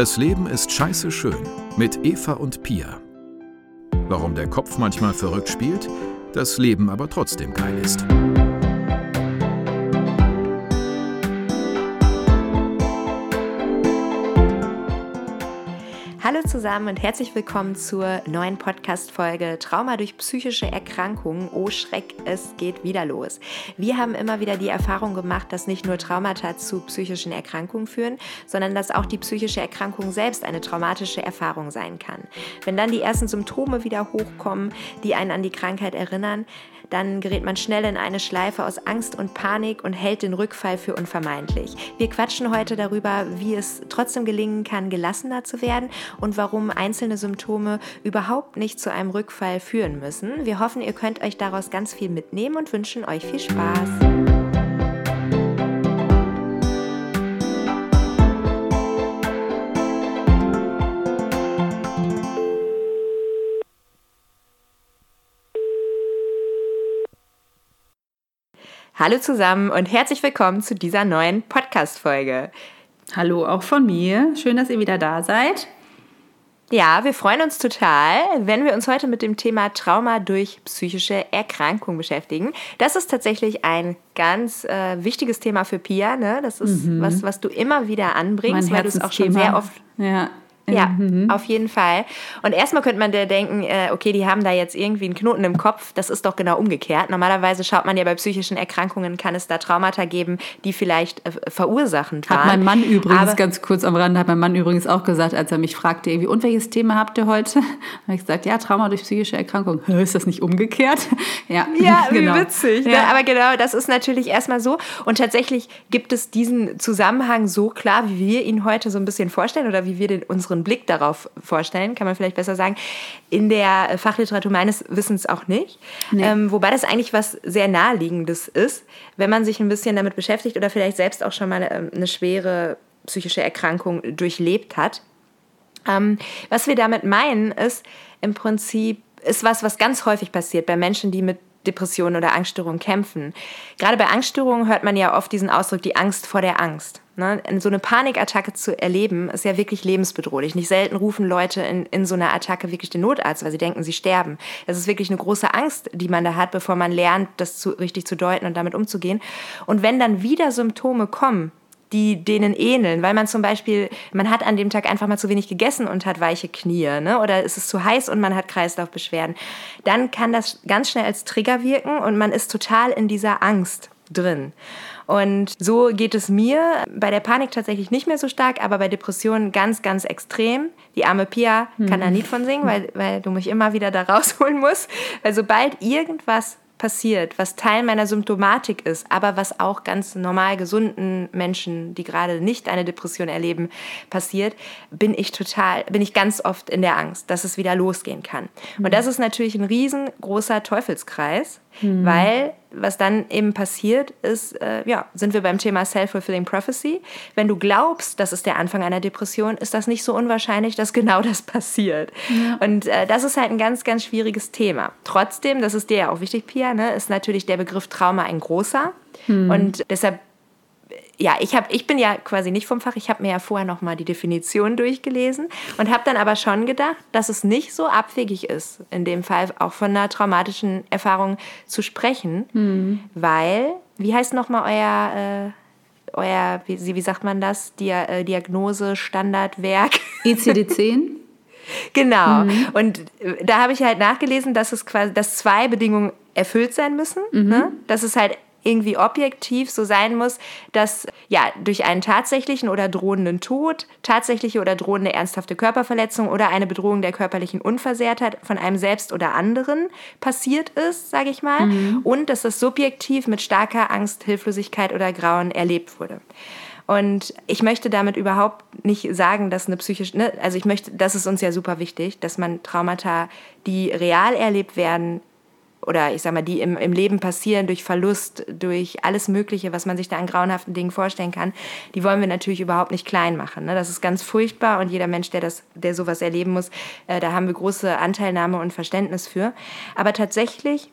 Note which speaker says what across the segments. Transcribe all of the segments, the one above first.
Speaker 1: Das Leben ist scheiße schön mit Eva und Pia. Warum der Kopf manchmal verrückt spielt, das Leben aber trotzdem geil ist.
Speaker 2: Zusammen und herzlich willkommen zur neuen Podcast-Folge Trauma durch psychische Erkrankungen. Oh Schreck, es geht wieder los. Wir haben immer wieder die Erfahrung gemacht, dass nicht nur Traumata zu psychischen Erkrankungen führen, sondern dass auch die psychische Erkrankung selbst eine traumatische Erfahrung sein kann. Wenn dann die ersten Symptome wieder hochkommen, die einen an die Krankheit erinnern, dann gerät man schnell in eine Schleife aus Angst und Panik und hält den Rückfall für unvermeidlich. Wir quatschen heute darüber, wie es trotzdem gelingen kann, gelassener zu werden und warum einzelne Symptome überhaupt nicht zu einem Rückfall führen müssen. Wir hoffen, ihr könnt euch daraus ganz viel mitnehmen und wünschen euch viel Spaß. Hallo zusammen und herzlich willkommen zu dieser neuen Podcast-Folge.
Speaker 3: Hallo auch von mir. Schön, dass ihr wieder da seid.
Speaker 2: Ja, wir freuen uns total, wenn wir uns heute mit dem Thema Trauma durch psychische Erkrankung beschäftigen. Das ist tatsächlich ein ganz äh, wichtiges Thema für Pia. Ne? Das ist mhm. was, was du immer wieder anbringst, weil du es auch schon sehr oft
Speaker 3: ja.
Speaker 2: Ja, mhm. auf jeden Fall. Und erstmal könnte man da denken, äh, okay, die haben da jetzt irgendwie einen Knoten im Kopf. Das ist doch genau umgekehrt. Normalerweise schaut man ja bei psychischen Erkrankungen, kann es da Traumata geben, die vielleicht äh, verursachend waren.
Speaker 3: Hat mein Mann übrigens, Aber ganz kurz am Rande, hat mein Mann übrigens auch gesagt, als er mich fragte, irgendwie, und welches Thema habt ihr heute? habe ich gesagt, ja, Trauma durch psychische Erkrankung. Ist das nicht umgekehrt?
Speaker 2: ja, ja genau. wie witzig. Ne? Ja. Aber genau, das ist natürlich erstmal so. Und tatsächlich gibt es diesen Zusammenhang so klar, wie wir ihn heute so ein bisschen vorstellen oder wie wir den, unseren anderen Blick darauf vorstellen, kann man vielleicht besser sagen. In der Fachliteratur meines Wissens auch nicht. Nee. Ähm, wobei das eigentlich was sehr Naheliegendes ist, wenn man sich ein bisschen damit beschäftigt oder vielleicht selbst auch schon mal eine, ähm, eine schwere psychische Erkrankung durchlebt hat. Ähm, was wir damit meinen, ist im Prinzip, ist was, was ganz häufig passiert bei Menschen, die mit Depressionen oder Angststörungen kämpfen. Gerade bei Angststörungen hört man ja oft diesen Ausdruck, die Angst vor der Angst. Ne? So eine Panikattacke zu erleben, ist ja wirklich lebensbedrohlich. Nicht selten rufen Leute in, in so einer Attacke wirklich den Notarzt, weil sie denken, sie sterben. Das ist wirklich eine große Angst, die man da hat, bevor man lernt, das zu, richtig zu deuten und damit umzugehen. Und wenn dann wieder Symptome kommen, die denen ähneln, weil man zum Beispiel, man hat an dem Tag einfach mal zu wenig gegessen und hat weiche Knie, ne? oder es ist zu heiß und man hat Kreislaufbeschwerden, dann kann das ganz schnell als Trigger wirken und man ist total in dieser Angst drin. Und so geht es mir bei der Panik tatsächlich nicht mehr so stark, aber bei Depressionen ganz, ganz extrem. Die arme Pia kann da nicht von singen, weil, weil du mich immer wieder da rausholen musst. Weil sobald irgendwas passiert, was Teil meiner Symptomatik ist, aber was auch ganz normal gesunden Menschen, die gerade nicht eine Depression erleben, passiert, bin ich total, bin ich ganz oft in der Angst, dass es wieder losgehen kann. Und mhm. das ist natürlich ein riesengroßer Teufelskreis, mhm. weil was dann eben passiert ist, äh, ja, sind wir beim Thema Self-Fulfilling Prophecy. Wenn du glaubst, das ist der Anfang einer Depression, ist das nicht so unwahrscheinlich, dass genau das passiert. Ja. Und äh, das ist halt ein ganz, ganz schwieriges Thema. Trotzdem, das ist dir ja auch wichtig, Pia, ne, ist natürlich der Begriff Trauma ein großer. Mhm. Und deshalb ja, ich, hab, ich bin ja quasi nicht vom Fach. Ich habe mir ja vorher noch mal die Definition durchgelesen und habe dann aber schon gedacht, dass es nicht so abwegig ist, in dem Fall auch von einer traumatischen Erfahrung zu sprechen, mhm. weil, wie heißt noch mal euer, äh, euer wie, wie sagt man das, Dia, äh, Diagnose, Standardwerk?
Speaker 3: ICD-10?
Speaker 2: Genau. Mhm. Und äh, da habe ich halt nachgelesen, dass es quasi, dass zwei Bedingungen erfüllt sein müssen. Mhm. Ne? Dass es halt irgendwie objektiv so sein muss, dass ja durch einen tatsächlichen oder drohenden Tod, tatsächliche oder drohende ernsthafte Körperverletzung oder eine Bedrohung der körperlichen Unversehrtheit von einem selbst oder anderen passiert ist, sage ich mal, mhm. und dass das subjektiv mit starker Angst, Hilflosigkeit oder Grauen erlebt wurde. Und ich möchte damit überhaupt nicht sagen, dass eine psychische, ne, also ich möchte, das ist uns ja super wichtig, dass man Traumata, die real erlebt werden, oder ich sag mal, die im, im Leben passieren durch Verlust, durch alles Mögliche, was man sich da an grauenhaften Dingen vorstellen kann, die wollen wir natürlich überhaupt nicht klein machen. Ne? Das ist ganz furchtbar und jeder Mensch, der, das, der sowas erleben muss, äh, da haben wir große Anteilnahme und Verständnis für. Aber tatsächlich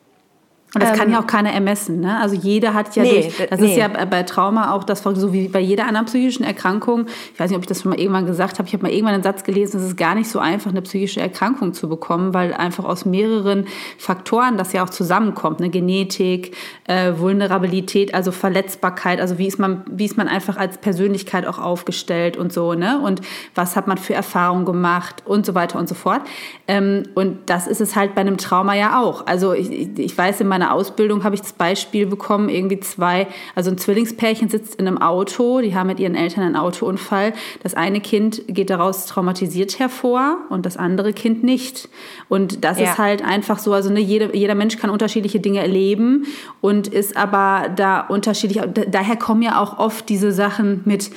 Speaker 3: Und das ähm, kann ja auch keiner ermessen. Ne? Also jeder hat ja nee, durch, das nee. ist ja bei Trauma auch das so wie bei jeder anderen psychischen Erkrankung. Ich weiß nicht, ob ich das schon mal irgendwann gesagt habe. Ich habe mal irgendwann einen Satz gelesen, es ist gar nicht so einfach, eine psychische Erkrankung zu bekommen, weil einfach aus mehreren Faktoren das ja auch zusammenkommt. Ne? Genetik, äh, Vulnerabilität, also Verletzbarkeit, also wie ist man, wie ist man einfach als Persönlichkeit auch aufgestellt und so, ne? Und was hat man für Erfahrungen gemacht und so weiter und so fort. Ähm, und das ist es halt bei einem Trauma ja auch. Also ich, ich weiß in meiner Ausbildung habe ich das Beispiel bekommen, irgendwie zwei, also ein Zwillingspärchen sitzt in einem Auto, die haben mit ihren Eltern einen Autounfall. Das eine Kind geht daraus traumatisiert hervor und das andere Kind nicht. Und das ja. ist halt einfach so, also ne, jede, jeder Mensch kann unterschiedliche Dinge erleben und ist aber da unterschiedlich. Daher kommen ja auch oft diese Sachen mit,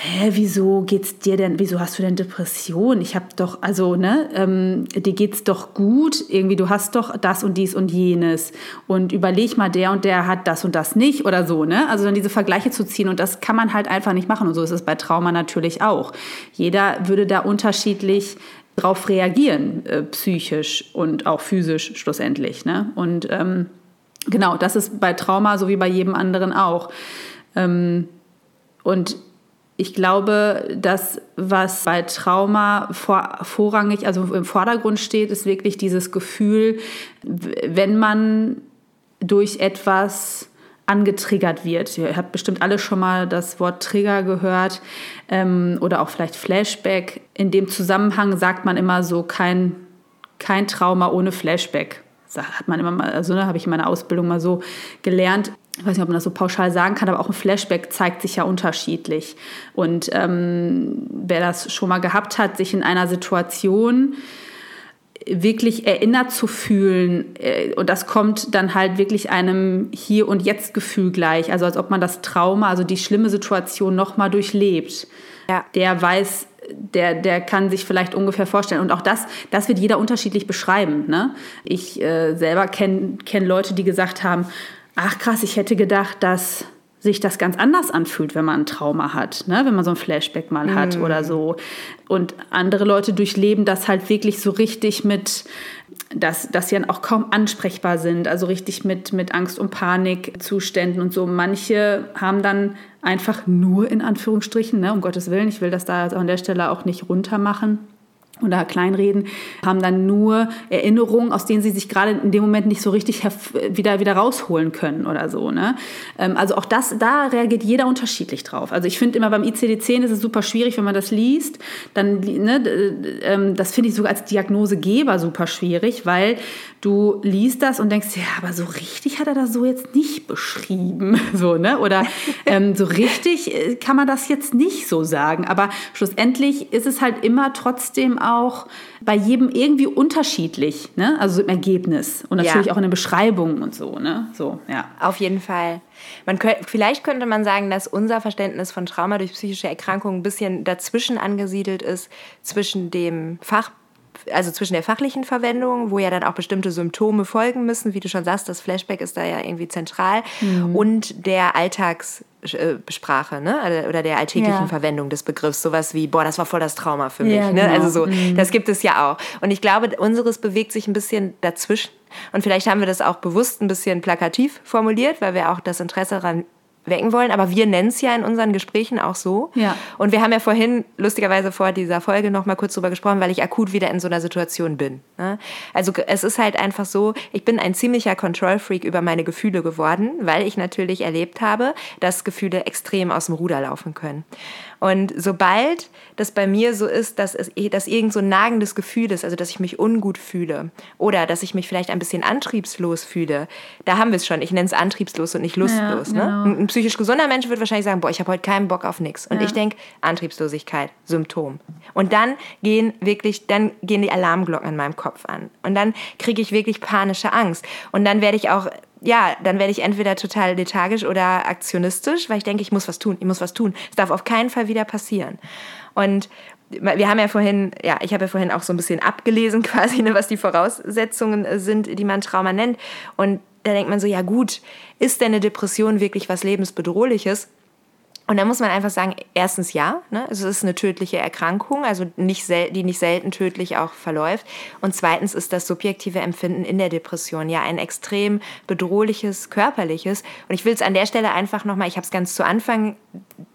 Speaker 3: hä, wieso geht's dir denn, wieso hast du denn Depression? Ich habe doch, also, ne, ähm, dir geht's doch gut, irgendwie, du hast doch das und dies und jenes und überleg mal, der und der hat das und das nicht oder so, ne? Also dann diese Vergleiche zu ziehen und das kann man halt einfach nicht machen und so ist es bei Trauma natürlich auch. Jeder würde da unterschiedlich drauf reagieren, äh, psychisch und auch physisch schlussendlich, ne? Und ähm, genau, das ist bei Trauma so wie bei jedem anderen auch. Ähm, und ich glaube, das, was bei Trauma vor, vorrangig, also im Vordergrund steht, ist wirklich dieses Gefühl, wenn man durch etwas angetriggert wird. Ihr habt bestimmt alle schon mal das Wort Trigger gehört ähm, oder auch vielleicht Flashback. In dem Zusammenhang sagt man immer so, kein, kein Trauma ohne Flashback. Hat man immer mal, also ne, habe ich in meiner Ausbildung mal so gelernt ich weiß nicht, ob man das so pauschal sagen kann, aber auch ein Flashback zeigt sich ja unterschiedlich. Und ähm, wer das schon mal gehabt hat, sich in einer Situation wirklich erinnert zu fühlen, äh, und das kommt dann halt wirklich einem Hier- und Jetzt-Gefühl gleich, also als ob man das Trauma, also die schlimme Situation nochmal durchlebt. Ja. Der weiß, der, der kann sich vielleicht ungefähr vorstellen. Und auch das, das wird jeder unterschiedlich beschreiben. Ne? Ich äh, selber kenne kenn Leute, die gesagt haben, ach krass, ich hätte gedacht, dass sich das ganz anders anfühlt, wenn man ein Trauma hat, ne? wenn man so ein Flashback mal hat mm. oder so. Und andere Leute durchleben das halt wirklich so richtig mit, dass, dass sie dann auch kaum ansprechbar sind, also richtig mit, mit Angst- und Panikzuständen und so. Manche haben dann einfach nur in Anführungsstrichen, ne? um Gottes Willen, ich will das da an der Stelle auch nicht runtermachen oder kleinreden, haben dann nur Erinnerungen, aus denen sie sich gerade in dem Moment nicht so richtig wieder, wieder rausholen können oder so. Ne? Ähm, also auch das, da reagiert jeder unterschiedlich drauf. Also ich finde immer beim ICD-10 ist es super schwierig, wenn man das liest. Dann, ne, ähm, das finde ich sogar als Diagnosegeber super schwierig, weil du liest das und denkst, ja, aber so richtig hat er das so jetzt nicht beschrieben. So, ne? Oder ähm, so richtig äh, kann man das jetzt nicht so sagen. Aber schlussendlich ist es halt immer trotzdem auch bei jedem irgendwie unterschiedlich, ne? Also im Ergebnis und natürlich ja. auch in den Beschreibungen und so, ne? So, ja.
Speaker 2: Auf jeden Fall. Man könnte, vielleicht könnte man sagen, dass unser Verständnis von Trauma durch psychische Erkrankungen ein bisschen dazwischen angesiedelt ist, zwischen dem Fach also zwischen der fachlichen Verwendung, wo ja dann auch bestimmte Symptome folgen müssen, wie du schon sagst, das Flashback ist da ja irgendwie zentral, mhm. und der Alltagssprache, ne? Also, oder der alltäglichen ja. Verwendung des Begriffs. Sowas wie, boah, das war voll das Trauma für mich. Ja, ne? Also so, mhm. das gibt es ja auch. Und ich glaube, unseres bewegt sich ein bisschen dazwischen. Und vielleicht haben wir das auch bewusst ein bisschen plakativ formuliert, weil wir auch das Interesse daran wecken wollen, aber wir nennen es ja in unseren Gesprächen auch so. Ja. Und wir haben ja vorhin lustigerweise vor dieser Folge noch mal kurz drüber gesprochen, weil ich akut wieder in so einer Situation bin. Ne? Also es ist halt einfach so, ich bin ein ziemlicher Control-Freak über meine Gefühle geworden, weil ich natürlich erlebt habe, dass Gefühle extrem aus dem Ruder laufen können. Und sobald das bei mir so ist, dass, es, dass irgend so ein nagendes Gefühl ist, also dass ich mich ungut fühle oder dass ich mich vielleicht ein bisschen antriebslos fühle, da haben wir es schon. Ich nenne es antriebslos und nicht lustlos. Ja, ne? genau. ne? Ein psychisch gesunder Mensch wird wahrscheinlich sagen, boah, ich habe heute keinen Bock auf nichts. Und ja. ich denke, Antriebslosigkeit, Symptom. Und dann gehen wirklich, dann gehen die Alarmglocken in meinem Kopf an. Und dann kriege ich wirklich panische Angst. Und dann werde ich auch ja, dann werde ich entweder total lethargisch oder aktionistisch, weil ich denke, ich muss was tun, ich muss was tun. Es darf auf keinen Fall wieder passieren. Und wir haben ja vorhin, ja, ich habe ja vorhin auch so ein bisschen abgelesen quasi, ne, was die Voraussetzungen sind, die man Trauma nennt. Und da denkt man so, ja gut, ist denn eine Depression wirklich was lebensbedrohliches? Und da muss man einfach sagen, erstens ja, ne? es ist eine tödliche Erkrankung, also nicht die nicht selten tödlich auch verläuft. Und zweitens ist das subjektive Empfinden in der Depression ja ein extrem bedrohliches, körperliches. Und ich will es an der Stelle einfach nochmal, ich habe es ganz zu Anfang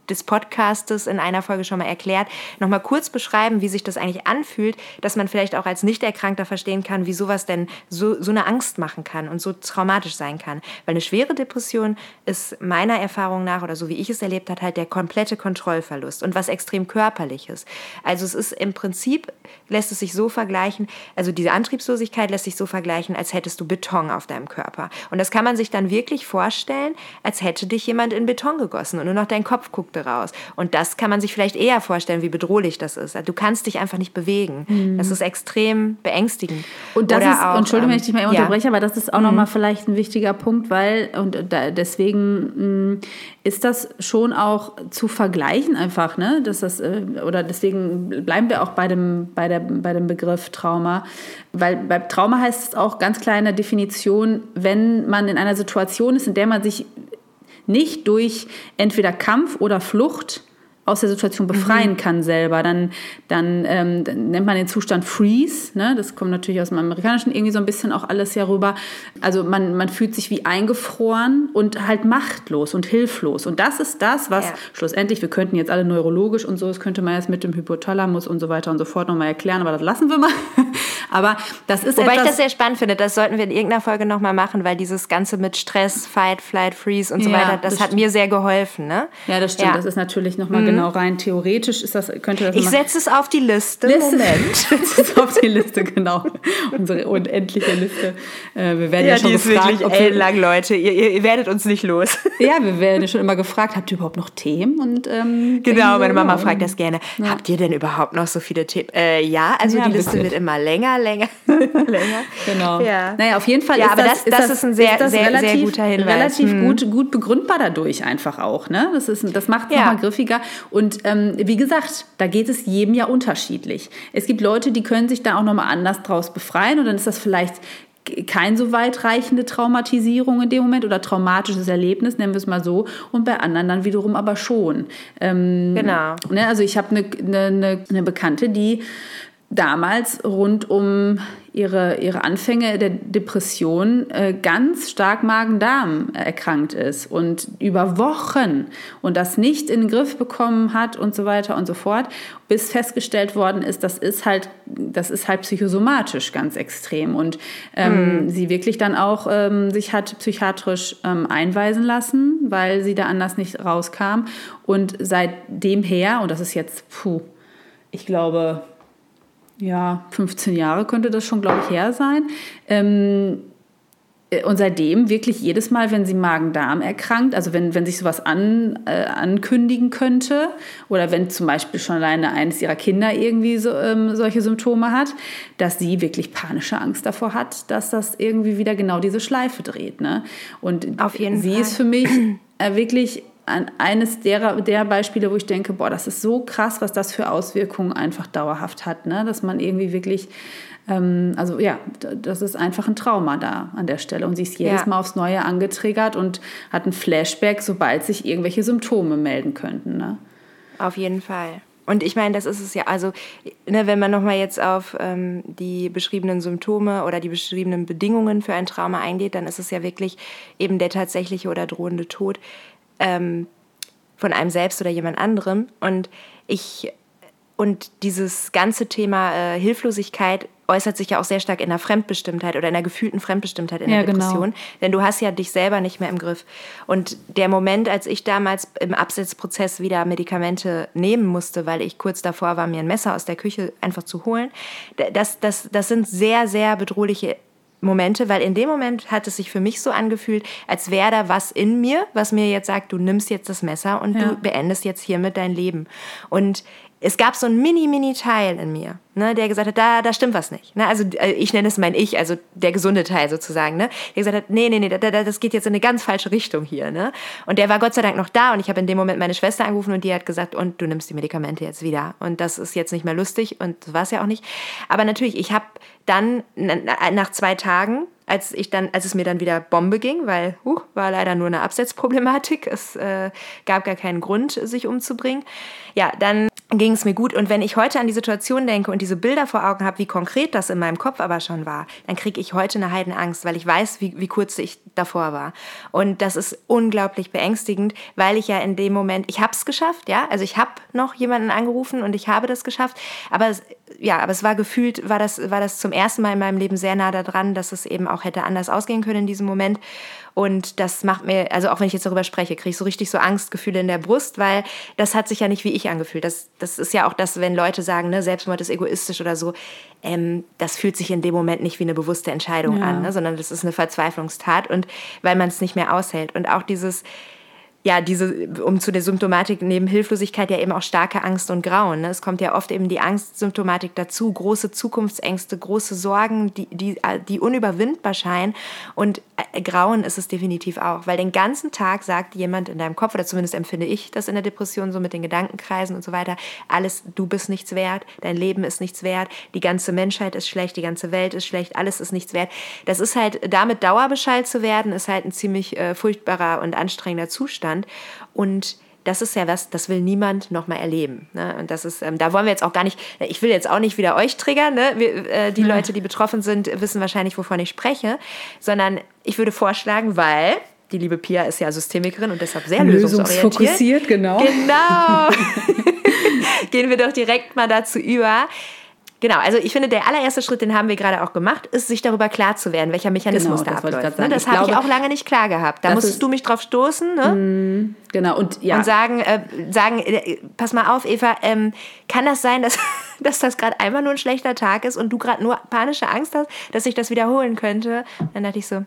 Speaker 2: des Podcastes in einer Folge schon mal erklärt, nochmal kurz beschreiben, wie sich das eigentlich anfühlt, dass man vielleicht auch als Nicht-Erkrankter verstehen kann, wie sowas denn so, so eine Angst machen kann und so traumatisch sein kann. Weil eine schwere Depression ist meiner Erfahrung nach oder so wie ich es erlebt habe, halt der komplette Kontrollverlust und was extrem körperliches. Also es ist im Prinzip, lässt es sich so vergleichen, also diese Antriebslosigkeit lässt sich so vergleichen, als hättest du Beton auf deinem Körper. Und das kann man sich dann wirklich vorstellen, als hätte dich jemand in Beton gegossen und nur noch dein Kopf guckt Produkte raus. Und das kann man sich vielleicht eher vorstellen, wie bedrohlich das ist. Du kannst dich einfach nicht bewegen. Mhm. Das ist extrem beängstigend.
Speaker 3: Und das Oder ist, auch, Entschuldigung, wenn ich dich mal unterbreche, ja. aber das ist auch mhm. nochmal vielleicht ein wichtiger Punkt, weil, und deswegen mh, mm, ist das schon auch zu vergleichen einfach, ne? Dass das, äh, oder deswegen bleiben wir auch bei dem, bei, der, bei dem Begriff Trauma. Weil bei Trauma heißt es auch ganz kleine Definition, wenn man in einer Situation ist, in der man sich nicht durch entweder Kampf oder Flucht aus der Situation befreien mhm. kann selber, dann, dann, ähm, dann, nennt man den Zustand Freeze. Ne? Das kommt natürlich aus dem Amerikanischen irgendwie so ein bisschen auch alles ja rüber. Also man, man fühlt sich wie eingefroren und halt machtlos und hilflos. Und das ist das, was ja. schlussendlich, wir könnten jetzt alle neurologisch und so, das könnte man jetzt mit dem Hypothalamus und so weiter und so fort nochmal erklären, aber das lassen wir mal. aber das ist
Speaker 2: Wobei ich das sehr spannend finde, das sollten wir in irgendeiner Folge nochmal machen, weil dieses Ganze mit Stress, Fight, Flight, Freeze und so ja, weiter, das, das hat mir sehr geholfen. Ne?
Speaker 3: Ja, das stimmt. Ja. Das ist natürlich nochmal mhm. Genau rein theoretisch ist das, könnte das
Speaker 2: Ich setze es auf die Liste. Liste. Moment.
Speaker 3: setze es auf die Liste, genau. Unsere unendliche Liste. Äh, wir werden ja, ja schon
Speaker 2: die ist gefragt, wirklich ellenlang, Leute. Ihr, ihr, werdet uns nicht los.
Speaker 3: ja, wir werden schon immer gefragt, habt ihr überhaupt noch Themen? Und, ähm,
Speaker 2: genau, meine Mama fragt das gerne. Ja. Habt ihr denn überhaupt noch so viele Themen? Äh, ja, also ja, die Liste wird immer länger, länger, länger.
Speaker 3: Genau. Ja. Naja, auf jeden Fall
Speaker 2: ja, ist, aber das, das, das, ist ein sehr, ist sehr, relativ, sehr guter Hinweis.
Speaker 3: Relativ hm. gut, gut begründbar dadurch einfach auch. Ne? Das, ist, das macht es ja. nochmal griffiger. Und ähm, wie gesagt, da geht es jedem ja unterschiedlich. Es gibt Leute, die können sich da auch nochmal anders draus befreien und dann ist das vielleicht kein so weitreichende Traumatisierung in dem Moment oder traumatisches Erlebnis, nennen wir es mal so, und bei anderen dann wiederum aber schon.
Speaker 2: Ähm, genau.
Speaker 3: Ne, also ich habe eine ne, ne, ne Bekannte, die damals rund um ihre, ihre Anfänge der Depression äh, ganz stark Magen-Darm erkrankt ist und über Wochen und das nicht in den Griff bekommen hat und so weiter und so fort, bis festgestellt worden ist, das ist halt, das ist halt psychosomatisch ganz extrem und ähm, mhm. sie wirklich dann auch ähm, sich hat psychiatrisch ähm, einweisen lassen, weil sie da anders nicht rauskam und seitdem her, und das ist jetzt, puh, ich glaube, ja, 15 Jahre könnte das schon, glaube ich, her sein. Ähm, äh, und seitdem wirklich jedes Mal, wenn sie Magen-Darm erkrankt, also wenn, wenn sich sowas an, äh, ankündigen könnte oder wenn zum Beispiel schon alleine eines ihrer Kinder irgendwie so, ähm, solche Symptome hat, dass sie wirklich panische Angst davor hat, dass das irgendwie wieder genau diese Schleife dreht. Ne? Und
Speaker 2: Auf jeden
Speaker 3: sie
Speaker 2: Fall.
Speaker 3: ist für mich äh, wirklich eines der, der Beispiele, wo ich denke, boah, das ist so krass, was das für Auswirkungen einfach dauerhaft hat, ne? dass man irgendwie wirklich, ähm, also ja, das ist einfach ein Trauma da an der Stelle und sie ist jedes ja. Mal aufs Neue angetriggert und hat ein Flashback, sobald sich irgendwelche Symptome melden könnten. Ne?
Speaker 2: Auf jeden Fall. Und ich meine, das ist es ja, also ne, wenn man nochmal jetzt auf ähm, die beschriebenen Symptome oder die beschriebenen Bedingungen für ein Trauma eingeht, dann ist es ja wirklich eben der tatsächliche oder drohende Tod ähm, von einem selbst oder jemand anderem. Und ich und dieses ganze Thema äh, Hilflosigkeit äußert sich ja auch sehr stark in der Fremdbestimmtheit oder in der gefühlten Fremdbestimmtheit in der genau. Depression. Genau. Denn du hast ja dich selber nicht mehr im Griff. Und der Moment, als ich damals im Absetzprozess wieder Medikamente nehmen musste, weil ich kurz davor war, mir ein Messer aus der Küche einfach zu holen, das, das, das sind sehr, sehr bedrohliche Momente, weil in dem Moment hat es sich für mich so angefühlt, als wäre da was in mir, was mir jetzt sagt, du nimmst jetzt das Messer und ja. du beendest jetzt hiermit dein Leben. Und es gab so ein mini, mini Teil in mir, ne, der gesagt hat, da, da stimmt was nicht. Ne? Also äh, ich nenne es mein Ich, also der gesunde Teil sozusagen, ne? der gesagt hat, nee, nee, nee, da, da, das geht jetzt in eine ganz falsche Richtung hier. Ne? Und der war Gott sei Dank noch da und ich habe in dem Moment meine Schwester angerufen und die hat gesagt, und du nimmst die Medikamente jetzt wieder. Und das ist jetzt nicht mehr lustig und das war es ja auch nicht. Aber natürlich, ich habe dann nach zwei Tagen als ich dann, als es mir dann wieder Bombe ging, weil huh, war leider nur eine Absetzproblematik. Es äh, gab gar keinen Grund, sich umzubringen. Ja, dann ging es mir gut. Und wenn ich heute an die Situation denke und diese Bilder vor Augen habe, wie konkret das in meinem Kopf aber schon war, dann kriege ich heute eine Heidenangst, weil ich weiß, wie, wie kurz ich davor war. Und das ist unglaublich beängstigend, weil ich ja in dem Moment, ich habe es geschafft, ja, also ich habe noch jemanden angerufen und ich habe das geschafft, aber es, ja, aber es war gefühlt, war das, war das zum ersten Mal in meinem Leben sehr nah daran, dass es eben auch hätte anders ausgehen können in diesem Moment. Und das macht mir, also auch wenn ich jetzt darüber spreche, kriege ich so richtig so Angstgefühle in der Brust, weil das hat sich ja nicht wie ich angefühlt. Das, das ist ja auch das, wenn Leute sagen, ne, Selbstmord ist egoistisch oder so, ähm, das fühlt sich in dem Moment nicht wie eine bewusste Entscheidung ja. an, ne, sondern das ist eine Verzweiflungstat und weil man es nicht mehr aushält. Und auch dieses, ja, diese, um zu der Symptomatik neben Hilflosigkeit ja eben auch starke Angst und Grauen. Ne? Es kommt ja oft eben die Angstsymptomatik dazu, große Zukunftsängste, große Sorgen, die, die, die unüberwindbar scheinen. Und äh, Grauen ist es definitiv auch, weil den ganzen Tag sagt jemand in deinem Kopf, oder zumindest empfinde ich das in der Depression so mit den Gedankenkreisen und so weiter, alles, du bist nichts wert, dein Leben ist nichts wert, die ganze Menschheit ist schlecht, die ganze Welt ist schlecht, alles ist nichts wert. Das ist halt, damit Dauerbescheid zu werden, ist halt ein ziemlich äh, furchtbarer und anstrengender Zustand. Zustand. Und das ist ja was, das will niemand nochmal erleben. Ne? Und das ist, ähm, da wollen wir jetzt auch gar nicht, ich will jetzt auch nicht wieder euch triggern, ne? wir, äh, die ja. Leute, die betroffen sind, wissen wahrscheinlich, wovon ich spreche, sondern ich würde vorschlagen, weil die liebe Pia ist ja Systemikerin und deshalb sehr lösungsorientiert.
Speaker 3: Lösungsfokussiert, genau.
Speaker 2: Genau. Gehen wir doch direkt mal dazu über. Genau, also ich finde, der allererste Schritt, den haben wir gerade auch gemacht, ist, sich darüber klar zu werden, welcher Mechanismus genau, da abläuft. Ne? Das habe ich auch lange nicht klar gehabt. Da musstest du mich drauf stoßen. Ne?
Speaker 3: Mm, genau, und ja.
Speaker 2: Und sagen, äh, sagen äh, pass mal auf, Eva, ähm, kann das sein, dass, dass das gerade einmal nur ein schlechter Tag ist und du gerade nur panische Angst hast, dass sich das wiederholen könnte? dann dachte ich so,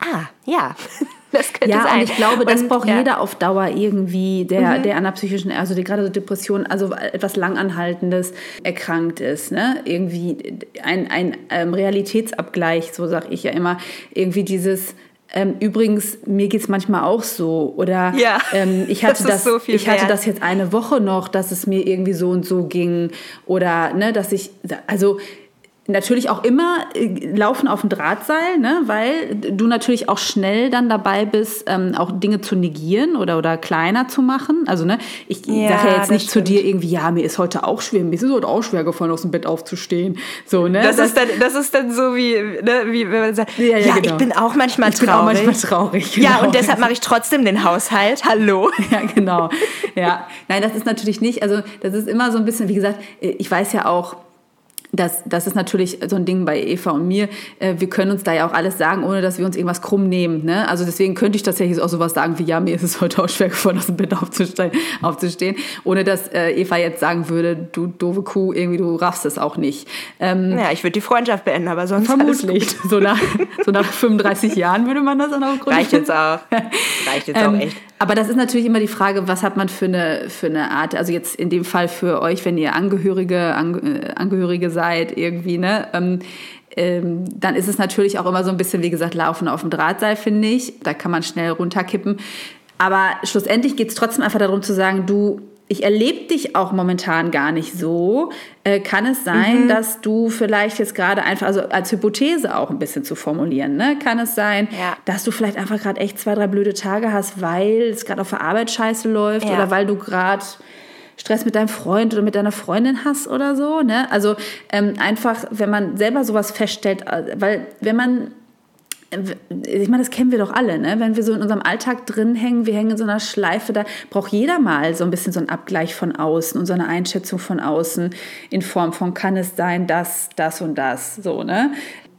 Speaker 2: ah, ja.
Speaker 3: Das könnte ja, sein. und ich glaube, das und, braucht ja. jeder auf Dauer irgendwie, der, mhm. der an einer psychischen, also der gerade so Depression, also etwas Langanhaltendes erkrankt ist. Ne? Irgendwie ein, ein ähm, Realitätsabgleich, so sage ich ja immer. Irgendwie dieses, ähm, übrigens, mir geht es manchmal auch so. Oder
Speaker 2: ja,
Speaker 3: ähm, ich, hatte das, das so ich hatte das jetzt eine Woche noch, dass es mir irgendwie so und so ging. Oder ne, dass ich, also natürlich auch immer äh, laufen auf dem Drahtseil, ne? weil du natürlich auch schnell dann dabei bist, ähm, auch Dinge zu negieren oder, oder kleiner zu machen. Also ne, ich ja, sage ja jetzt nicht stimmt. zu dir irgendwie, ja, mir ist heute auch schwer, mir ist es heute auch schwer gefallen, aus dem Bett aufzustehen. So, ne?
Speaker 2: Das, das ist, dann, das ist dann so wie, ne, wie wenn man sagt, ja, ja, ja genau. ich bin auch manchmal
Speaker 3: ich traurig. Bin auch manchmal traurig.
Speaker 2: Genau. Ja, und deshalb mache ich trotzdem den Haushalt. Hallo.
Speaker 3: Ja, genau. Ja, nein, das ist natürlich nicht, also das ist immer so ein bisschen, wie gesagt, ich weiß ja auch, das, das ist natürlich so ein Ding bei Eva und mir. Äh, wir können uns da ja auch alles sagen, ohne dass wir uns irgendwas krumm nehmen. Ne? Also deswegen könnte ich tatsächlich auch sowas sagen wie, ja, mir ist es heute auch schwer geworden, aus dem Bett aufzustehen, aufzustehen ohne dass äh, Eva jetzt sagen würde, du doofe Kuh, irgendwie du raffst es auch nicht.
Speaker 2: Ähm, ja, ich würde die Freundschaft beenden, aber sonst
Speaker 3: Vermutlich. So nach, so nach 35 Jahren würde man das dann auch
Speaker 2: Reicht jetzt auch. Reicht jetzt ähm, auch echt.
Speaker 3: Aber das ist natürlich immer die Frage, was hat man für eine, für eine Art, also jetzt in dem Fall für euch, wenn ihr Angehörige, äh, Angehörige seid, irgendwie, ne? Ähm, ähm, dann ist es natürlich auch immer so ein bisschen, wie gesagt, Laufen auf dem Drahtseil, finde ich. Da kann man schnell runterkippen. Aber schlussendlich geht es trotzdem einfach darum zu sagen, du, ich erlebe dich auch momentan gar nicht so. Äh, kann es sein, mhm. dass du vielleicht jetzt gerade einfach, also als Hypothese auch ein bisschen zu formulieren, ne? kann es sein, ja. dass du vielleicht einfach gerade echt zwei, drei blöde Tage hast, weil es gerade auf der Arbeit scheiße läuft ja. oder weil du gerade Stress mit deinem Freund oder mit deiner Freundin hast oder so. Ne? Also ähm, einfach, wenn man selber sowas feststellt, äh, weil wenn man ich meine, das kennen wir doch alle, ne? wenn wir so in unserem Alltag drin hängen, wir hängen in so einer Schleife, da braucht jeder mal so ein bisschen so einen Abgleich von außen und so eine Einschätzung von außen in Form von, kann es sein, das, das und das, so, ne?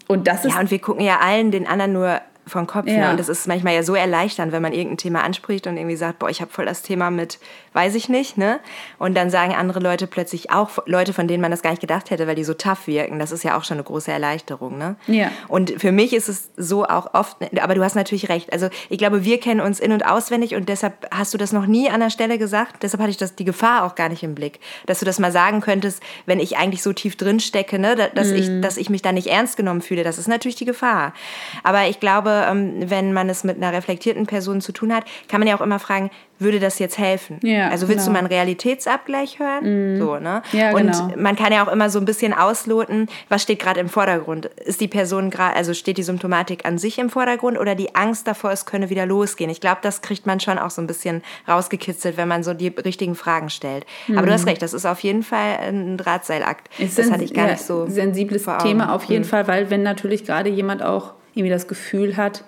Speaker 2: Und das ist. Ja, und wir gucken ja allen den anderen nur vom Kopf. Ne? Ja. Ne? Und das ist manchmal ja so erleichternd, wenn man irgendein Thema anspricht und irgendwie sagt, boah, ich habe voll das Thema mit weiß ich nicht, ne? Und dann sagen andere Leute plötzlich auch Leute, von denen man das gar nicht gedacht hätte, weil die so tough wirken. Das ist ja auch schon eine große Erleichterung, ne?
Speaker 3: Ja.
Speaker 2: Und für mich ist es so auch oft, aber du hast natürlich recht. Also ich glaube, wir kennen uns in- und auswendig und deshalb hast du das noch nie an der Stelle gesagt. Deshalb hatte ich das, die Gefahr auch gar nicht im Blick, dass du das mal sagen könntest, wenn ich eigentlich so tief drin stecke, ne? dass, mhm. ich, dass ich mich da nicht ernst genommen fühle. Das ist natürlich die Gefahr. Aber ich glaube, glaube, ähm, wenn man es mit einer reflektierten Person zu tun hat, kann man ja auch immer fragen, würde das jetzt helfen? Ja, also willst genau. du mal einen Realitätsabgleich hören? Mhm. So, ne? Ja, und genau. man kann ja auch immer so ein bisschen ausloten, was steht gerade im Vordergrund? Ist die Person gerade, also steht die Symptomatik an sich im Vordergrund oder die Angst davor, es könne wieder losgehen? Ich glaube, das kriegt man schon auch so ein bisschen rausgekitzelt, wenn man so die richtigen Fragen stellt. Mhm. Aber du hast mhm. recht, das ist auf jeden Fall ein Drahtseilakt.
Speaker 3: Ist das hatte ich gar ja, nicht so. Ein sensibles Thema auf jeden mhm. Fall, weil wenn natürlich gerade jemand auch irgendwie das Gefühl hat,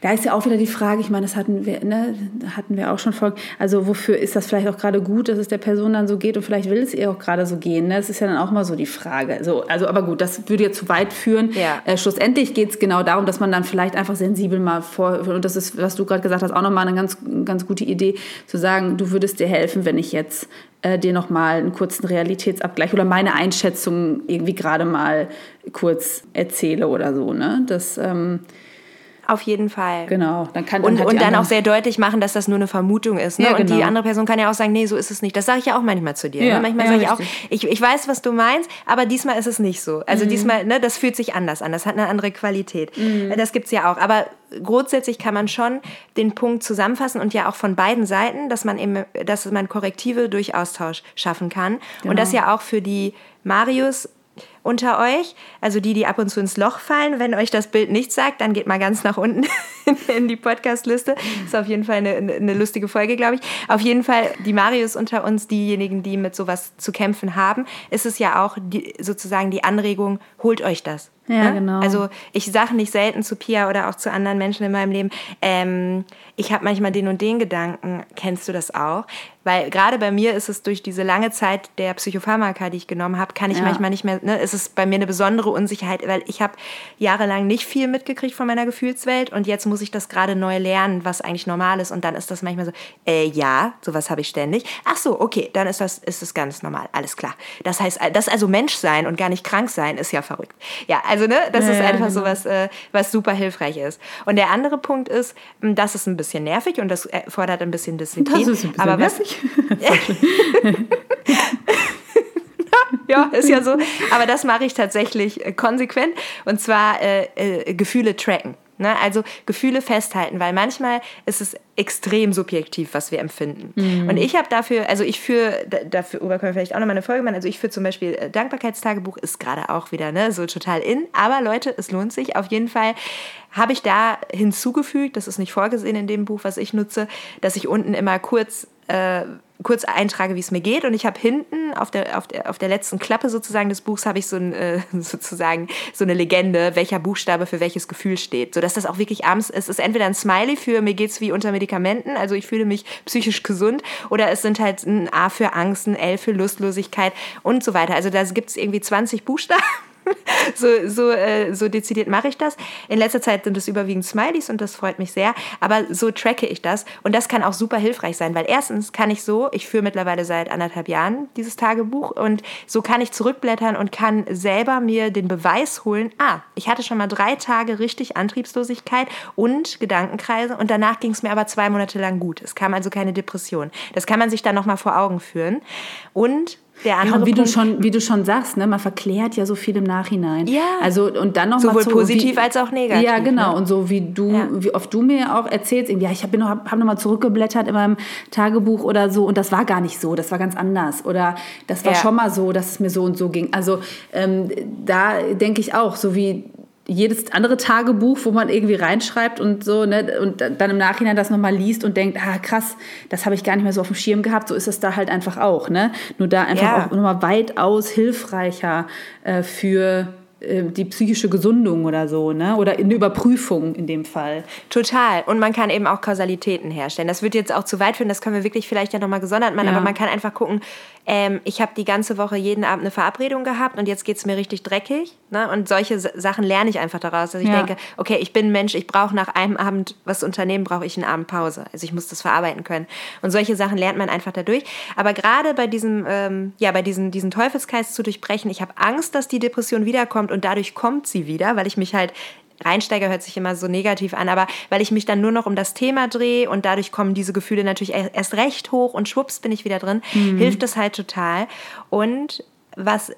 Speaker 3: da ist ja auch wieder die Frage, ich meine, das hatten wir, ne, hatten wir auch schon vor. Also wofür ist das vielleicht auch gerade gut, dass es der Person dann so geht und vielleicht will es ihr auch gerade so gehen. Ne? Das ist ja dann auch mal so die Frage. So, also, aber gut, das würde ja zu weit führen. Ja. Äh, schlussendlich geht es genau darum, dass man dann vielleicht einfach sensibel mal vor, und das ist, was du gerade gesagt hast, auch nochmal eine ganz, ganz gute Idee, zu sagen, du würdest dir helfen, wenn ich jetzt äh, dir nochmal einen kurzen Realitätsabgleich oder meine Einschätzung irgendwie gerade mal kurz erzähle oder so. Ne? Das, ähm,
Speaker 2: auf jeden Fall.
Speaker 3: Genau.
Speaker 2: Dann kann, dann und und dann auch sehr deutlich machen, dass das nur eine Vermutung ist. Ne? Ja, genau. Und die andere Person kann ja auch sagen, nee, so ist es nicht. Das sage ich ja auch manchmal zu dir. Ne? Ja, ne? Manchmal ja, sage ich auch, ich, ich weiß, was du meinst, aber diesmal ist es nicht so. Also mhm. diesmal, ne, das fühlt sich anders an. Das hat eine andere Qualität. Mhm. Das gibt es ja auch. Aber grundsätzlich kann man schon den Punkt zusammenfassen und ja auch von beiden Seiten, dass man eben, dass man Korrektive durch Austausch schaffen kann. Genau. Und das ja auch für die Marius unter euch, also die, die ab und zu ins Loch fallen. Wenn euch das Bild nichts sagt, dann geht mal ganz nach unten in die Podcast-Liste. Ist auf jeden Fall eine, eine lustige Folge, glaube ich. Auf jeden Fall die Marius unter uns, diejenigen, die mit sowas zu kämpfen haben, ist es ja auch die, sozusagen die Anregung, holt euch das.
Speaker 3: Ja, ne? genau.
Speaker 2: Also ich sage nicht selten zu Pia oder auch zu anderen Menschen in meinem Leben, ähm, ich habe manchmal den und den Gedanken, kennst du das auch? Weil gerade bei mir ist es durch diese lange Zeit der Psychopharmaka, die ich genommen habe, kann ich ja. manchmal nicht mehr, ne, ist es bei mir eine besondere Unsicherheit, weil ich habe jahrelang nicht viel mitgekriegt von meiner Gefühlswelt und jetzt muss ich das gerade neu lernen, was eigentlich normal ist und dann ist das manchmal so, äh, ja, sowas habe ich ständig. Ach so, okay, dann ist das, ist das ganz normal, alles klar. Das heißt, das also Mensch sein und gar nicht krank sein ist ja verrückt. Ja, also ne, das ja, ist einfach genau. so was, äh, was super hilfreich ist. Und der andere Punkt ist, das ist ein bisschen nervig und das fordert ein bisschen Disziplin. Das ist ein bisschen aber nervig. ja, ist ja so. Aber das mache ich tatsächlich äh, konsequent. Und zwar äh, äh, Gefühle tracken. Ne? Also Gefühle festhalten, weil manchmal ist es extrem subjektiv, was wir empfinden. Mhm. Und ich habe dafür, also ich führe, dafür können wir vielleicht auch nochmal eine Folge machen, also ich führe zum Beispiel äh, Dankbarkeitstagebuch, ist gerade auch wieder ne, so total in, aber Leute, es lohnt sich auf jeden Fall. Habe ich da hinzugefügt, das ist nicht vorgesehen in dem Buch, was ich nutze, dass ich unten immer kurz äh, kurz eintrage, wie es mir geht. Und ich habe hinten auf der, auf, der, auf der letzten Klappe sozusagen des Buchs habe ich so ein, äh, sozusagen so eine Legende, welcher Buchstabe für welches Gefühl steht. Sodass das auch wirklich abends, es ist entweder ein Smiley für mir geht's wie unter Medikamenten, also ich fühle mich psychisch gesund, oder es sind halt ein A für Angst, ein L für Lustlosigkeit und so weiter. Also da gibt es irgendwie 20 Buchstaben so, so, äh, so dezidiert mache ich das. In letzter Zeit sind es überwiegend Smileys und das freut mich sehr. Aber so tracke ich das und das kann auch super hilfreich sein, weil erstens kann ich so, ich führe mittlerweile seit anderthalb Jahren dieses Tagebuch und so kann ich zurückblättern und kann selber mir den Beweis holen, ah, ich hatte schon mal drei Tage richtig Antriebslosigkeit und Gedankenkreise und danach ging es mir aber zwei Monate lang gut. Es kam also keine Depression. Das kann man sich dann nochmal vor Augen führen. Und der andere
Speaker 3: ja, und wie Punkt, du schon, wie du schon sagst, ne, man verklärt ja so viel im Nachhinein.
Speaker 2: Ja.
Speaker 3: Also und dann noch
Speaker 2: sowohl
Speaker 3: so,
Speaker 2: positiv wie, als auch negativ.
Speaker 3: Ja, genau. Ne? Und so wie du, ja. wie oft du mir auch erzählst, ja, ich habe noch, hab noch mal zurückgeblättert in meinem Tagebuch oder so und das war gar nicht so, das war ganz anders oder das war ja. schon mal so, dass es mir so und so ging. Also ähm, da denke ich auch, so wie jedes andere Tagebuch, wo man irgendwie reinschreibt und so, ne, und dann im Nachhinein das nochmal liest und denkt, ah krass, das habe ich gar nicht mehr so auf dem Schirm gehabt, so ist es da halt einfach auch, ne? Nur da einfach ja. auch nochmal weitaus hilfreicher äh, für die psychische Gesundung oder so, ne? Oder eine Überprüfung in dem Fall.
Speaker 2: Total. Und man kann eben auch Kausalitäten herstellen. Das wird jetzt auch zu weit führen, das können wir wirklich vielleicht ja nochmal gesondert machen, ja. aber man kann einfach gucken, ähm, ich habe die ganze Woche jeden Abend eine Verabredung gehabt und jetzt geht es mir richtig dreckig. Ne? Und solche Sachen lerne ich einfach daraus, dass ich ja. denke, okay, ich bin ein Mensch, ich brauche nach einem Abend was unternehmen, brauche ich einen Abend Pause. Also ich muss das verarbeiten können. Und solche Sachen lernt man einfach dadurch. Aber gerade bei diesem, ähm, ja, bei diesen, diesen Teufelskreis zu durchbrechen, ich habe Angst, dass die Depression wiederkommt und dadurch kommt sie wieder, weil ich mich halt Reinsteiger hört sich immer so negativ an, aber weil ich mich dann nur noch um das Thema drehe und dadurch kommen diese Gefühle natürlich erst recht hoch und schwupps bin ich wieder drin, mhm. hilft das halt total. Und was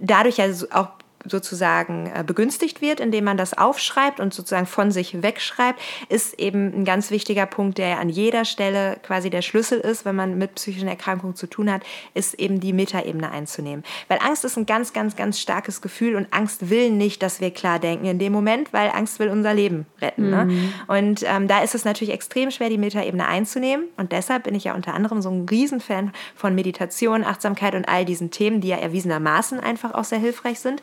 Speaker 2: dadurch ja auch sozusagen äh, begünstigt wird, indem man das aufschreibt und sozusagen von sich wegschreibt, ist eben ein ganz wichtiger Punkt, der an jeder Stelle quasi der Schlüssel ist, wenn man mit psychischen Erkrankungen zu tun hat, ist eben die Metaebene einzunehmen. Weil Angst ist ein ganz, ganz, ganz starkes Gefühl und Angst will nicht, dass wir klar denken in dem Moment, weil Angst will unser Leben retten. Ne? Mhm. Ne? Und ähm, da ist es natürlich extrem schwer, die Metaebene einzunehmen. Und deshalb bin ich ja unter anderem so ein Riesenfan von Meditation, Achtsamkeit und all diesen Themen, die ja erwiesenermaßen einfach auch sehr hilfreich sind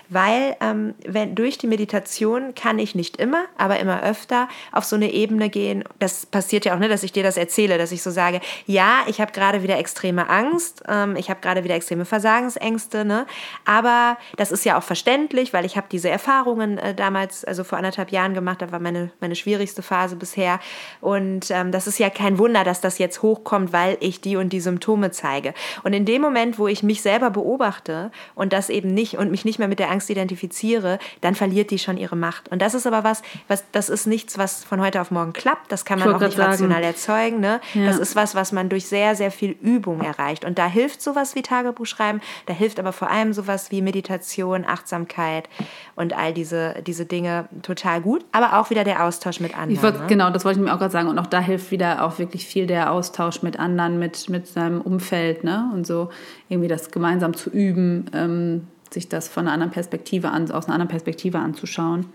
Speaker 2: weil ähm, wenn, durch die Meditation kann ich nicht immer, aber immer öfter auf so eine Ebene gehen. Das passiert ja auch, ne, dass ich dir das erzähle, dass ich so sage, ja, ich habe gerade wieder extreme Angst, ähm, ich habe gerade wieder extreme Versagensängste, ne? aber das ist ja auch verständlich, weil ich habe diese Erfahrungen äh, damals, also vor anderthalb Jahren gemacht, das war meine, meine schwierigste Phase bisher und ähm, das ist ja kein Wunder, dass das jetzt hochkommt, weil ich die und die Symptome zeige. Und in dem Moment, wo ich mich selber beobachte und das eben nicht und mich nicht mehr mit der Angst Angst identifiziere, dann verliert die schon ihre Macht. Und das ist aber was, was das ist nichts, was von heute auf morgen klappt. Das kann man auch nicht sagen. rational erzeugen. Ne? Ja. Das ist was, was man durch sehr, sehr viel Übung erreicht. Und da hilft sowas wie Tagebuch schreiben, da hilft aber vor allem sowas wie Meditation, Achtsamkeit und all diese, diese Dinge total gut. Aber auch wieder der Austausch mit anderen.
Speaker 3: Wollt, ne? Genau, das wollte ich mir auch gerade sagen. Und auch da hilft wieder auch wirklich viel der Austausch mit anderen, mit, mit seinem Umfeld ne? und so irgendwie das gemeinsam zu üben. Ähm, sich das von einer anderen Perspektive an, aus einer anderen Perspektive anzuschauen.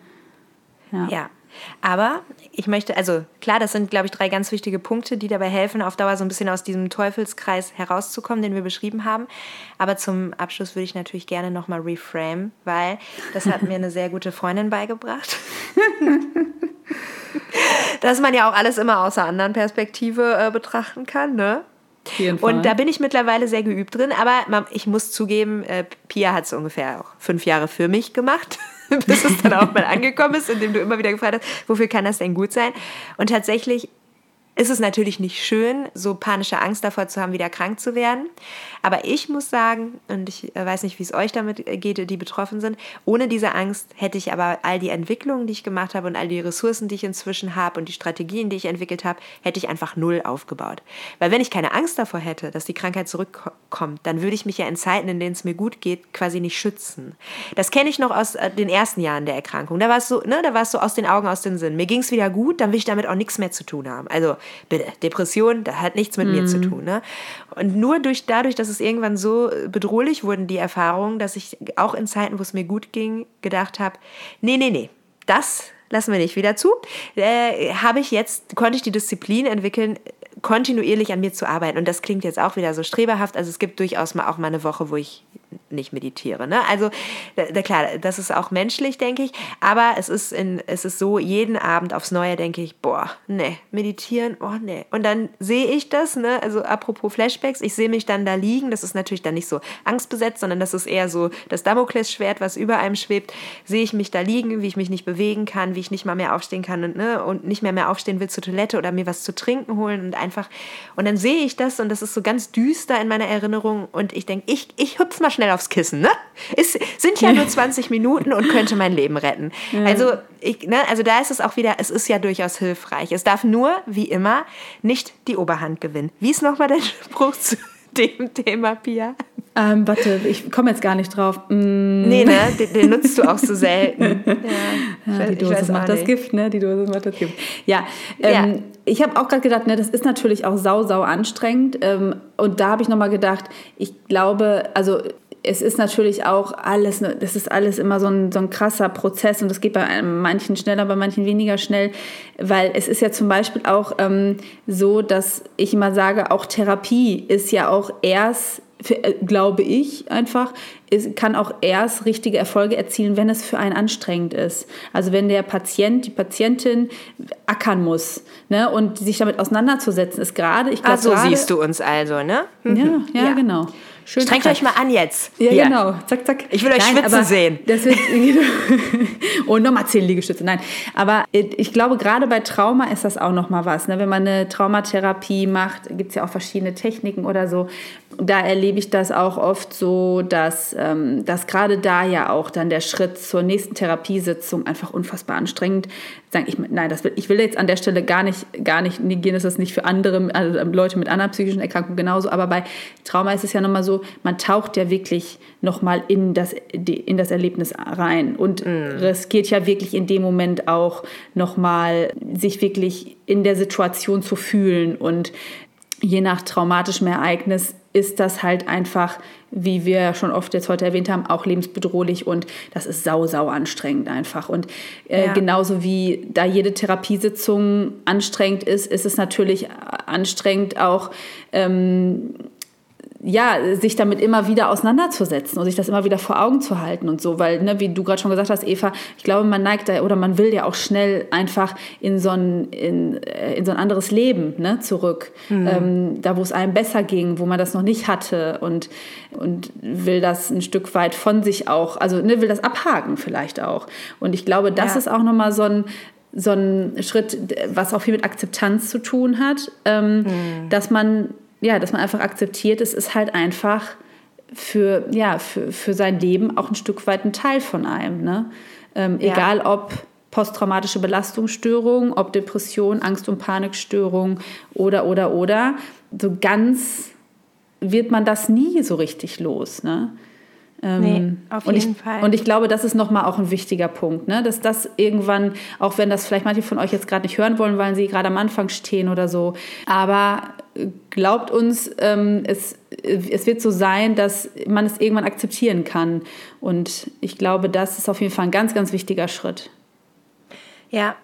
Speaker 2: Ja. ja. Aber ich möchte, also klar, das sind, glaube ich, drei ganz wichtige Punkte, die dabei helfen, auf Dauer so ein bisschen aus diesem Teufelskreis herauszukommen, den wir beschrieben haben. Aber zum Abschluss würde ich natürlich gerne nochmal reframe, weil das hat mir eine sehr gute Freundin beigebracht. Dass man ja auch alles immer aus einer anderen Perspektive äh, betrachten kann, ne? Und da bin ich mittlerweile sehr geübt drin, aber ich muss zugeben, äh, Pia hat es ungefähr auch fünf Jahre für mich gemacht, bis es dann auch mal angekommen ist, indem du immer wieder gefragt hast, wofür kann das denn gut sein? Und tatsächlich ist es natürlich nicht schön, so panische Angst davor zu haben, wieder krank zu werden. Aber ich muss sagen, und ich äh, weiß nicht, wie es euch damit geht, die betroffen sind, ohne diese Angst hätte ich aber all die Entwicklungen, die ich gemacht habe und all die Ressourcen, die ich inzwischen habe und die Strategien, die ich entwickelt habe, hätte ich einfach null aufgebaut. Weil wenn ich keine Angst davor hätte, dass die Krankheit zurückkommt, dann würde ich mich ja in Zeiten, in denen es mir gut geht, quasi nicht schützen. Das kenne ich noch aus äh, den ersten Jahren der Erkrankung. Da war es so, ne, da war es so aus den Augen, aus den Sinn. Mir ging es wieder gut, dann will ich damit auch nichts mehr zu tun haben. Also bitte, Depression, das hat nichts mit mhm. mir zu mhm. tun. Ne? Und nur durch, dadurch, dass es irgendwann so bedrohlich wurden, die Erfahrungen, dass ich auch in Zeiten, wo es mir gut ging, gedacht habe, nee, nee, nee, das lassen wir nicht wieder zu, äh, habe ich jetzt, konnte ich die Disziplin entwickeln, kontinuierlich an mir zu arbeiten. Und das klingt jetzt auch wieder so streberhaft. Also es gibt durchaus mal auch mal eine Woche, wo ich nicht meditiere. Ne? Also da, klar, das ist auch menschlich, denke ich. Aber es ist, in, es ist so, jeden Abend aufs Neue denke ich, boah, ne, meditieren, oh ne. Und dann sehe ich das, ne? also apropos Flashbacks, ich sehe mich dann da liegen. Das ist natürlich dann nicht so angstbesetzt, sondern das ist eher so das Damoklesschwert, was über einem schwebt. Sehe ich mich da liegen, wie ich mich nicht bewegen kann, wie ich nicht mal mehr aufstehen kann und, ne, und nicht mehr mehr aufstehen will zur Toilette oder mir was zu trinken holen und einfach. Und dann sehe ich das und das ist so ganz düster in meiner Erinnerung und ich denke, ich, ich hüpf mal schnell aufs Kissen, ne? Es sind ja nur 20 Minuten und könnte mein Leben retten. Ja. Also, ich, ne, also da ist es auch wieder, es ist ja durchaus hilfreich. Es darf nur, wie immer, nicht die Oberhand gewinnen. Wie ist nochmal der Spruch zu dem Thema, Pia?
Speaker 3: Ähm, warte, ich komme jetzt gar nicht drauf.
Speaker 2: Mm. Nee, ne? Den, den, nutzt du auch so selten.
Speaker 3: Ja, ja die Dose macht das Gift, ne? Die Dose macht das Gift. Ja, ähm, ja. ich habe auch gerade gedacht, ne, das ist natürlich auch sau, sau anstrengend. Ähm, und da habe ich nochmal gedacht, ich glaube, also es ist natürlich auch alles, das ist alles immer so ein, so ein krasser Prozess und das geht bei manchen schneller, bei manchen weniger schnell, weil es ist ja zum Beispiel auch ähm, so, dass ich immer sage, auch Therapie ist ja auch erst äh, glaube ich einfach, es kann auch erst richtige Erfolge erzielen, wenn es für einen anstrengend ist. Also wenn der Patient, die Patientin ackern muss ne, und sich damit auseinanderzusetzen ist gerade. Ich
Speaker 2: glaub, so siehst du uns also, ne?
Speaker 3: Ja, ja, ja. genau.
Speaker 2: Schön Strengt euch mal an jetzt.
Speaker 3: Ja, Hier. genau. Zack, zack.
Speaker 2: Ich will euch Nein, schwitzen sehen.
Speaker 3: Das wird, und nochmal zehn Liegestütze. Nein, aber ich glaube, gerade bei Trauma ist das auch nochmal was. Ne? Wenn man eine Traumatherapie macht, gibt es ja auch verschiedene Techniken oder so. Da erlebe ich das auch oft so, dass ähm, dass gerade da ja auch dann der Schritt zur nächsten Therapiesitzung einfach unfassbar anstrengend sagen, ich, nein, das will, ich will jetzt an der Stelle gar nicht, gar nicht negieren, dass das nicht für andere, also Leute mit anderen psychischen Erkrankungen genauso, aber bei Trauma ist es ja nochmal so, man taucht ja wirklich nochmal in das, in das Erlebnis rein und mm. riskiert ja wirklich in dem Moment auch nochmal sich wirklich in der Situation zu fühlen und je nach traumatischem Ereignis ist das halt einfach, wie wir schon oft jetzt heute erwähnt haben, auch lebensbedrohlich und das ist sau, sau anstrengend einfach. Und äh, ja. genauso wie da jede Therapiesitzung anstrengend ist, ist es natürlich anstrengend auch. Ähm, ja, sich damit immer wieder auseinanderzusetzen und sich das immer wieder vor Augen zu halten und so, weil, ne, wie du gerade schon gesagt hast, Eva, ich glaube, man neigt da oder man will ja auch schnell einfach in so ein, in, äh, in so ein anderes Leben ne, zurück, mhm. ähm, da wo es einem besser ging, wo man das noch nicht hatte und, und will das ein Stück weit von sich auch, also ne, will das abhaken vielleicht auch. Und ich glaube, das ja. ist auch nochmal so ein, so ein Schritt, was auch viel mit Akzeptanz zu tun hat, ähm, mhm. dass man ja, dass man einfach akzeptiert, es ist halt einfach für, ja, für, für sein Leben auch ein Stück weit ein Teil von einem. Ne? Ähm, ja. Egal ob posttraumatische Belastungsstörung, ob Depression, Angst- und Panikstörung oder, oder, oder. So ganz wird man das nie so richtig los. Ne?
Speaker 2: Ähm, nee, auf jeden
Speaker 3: ich,
Speaker 2: Fall.
Speaker 3: Und ich glaube, das ist nochmal auch ein wichtiger Punkt, ne? dass das irgendwann, auch wenn das vielleicht manche von euch jetzt gerade nicht hören wollen, weil sie gerade am Anfang stehen oder so, aber glaubt uns, ähm, es, es wird so sein, dass man es irgendwann akzeptieren kann. Und ich glaube, das ist auf jeden Fall ein ganz, ganz wichtiger Schritt.
Speaker 2: Ja,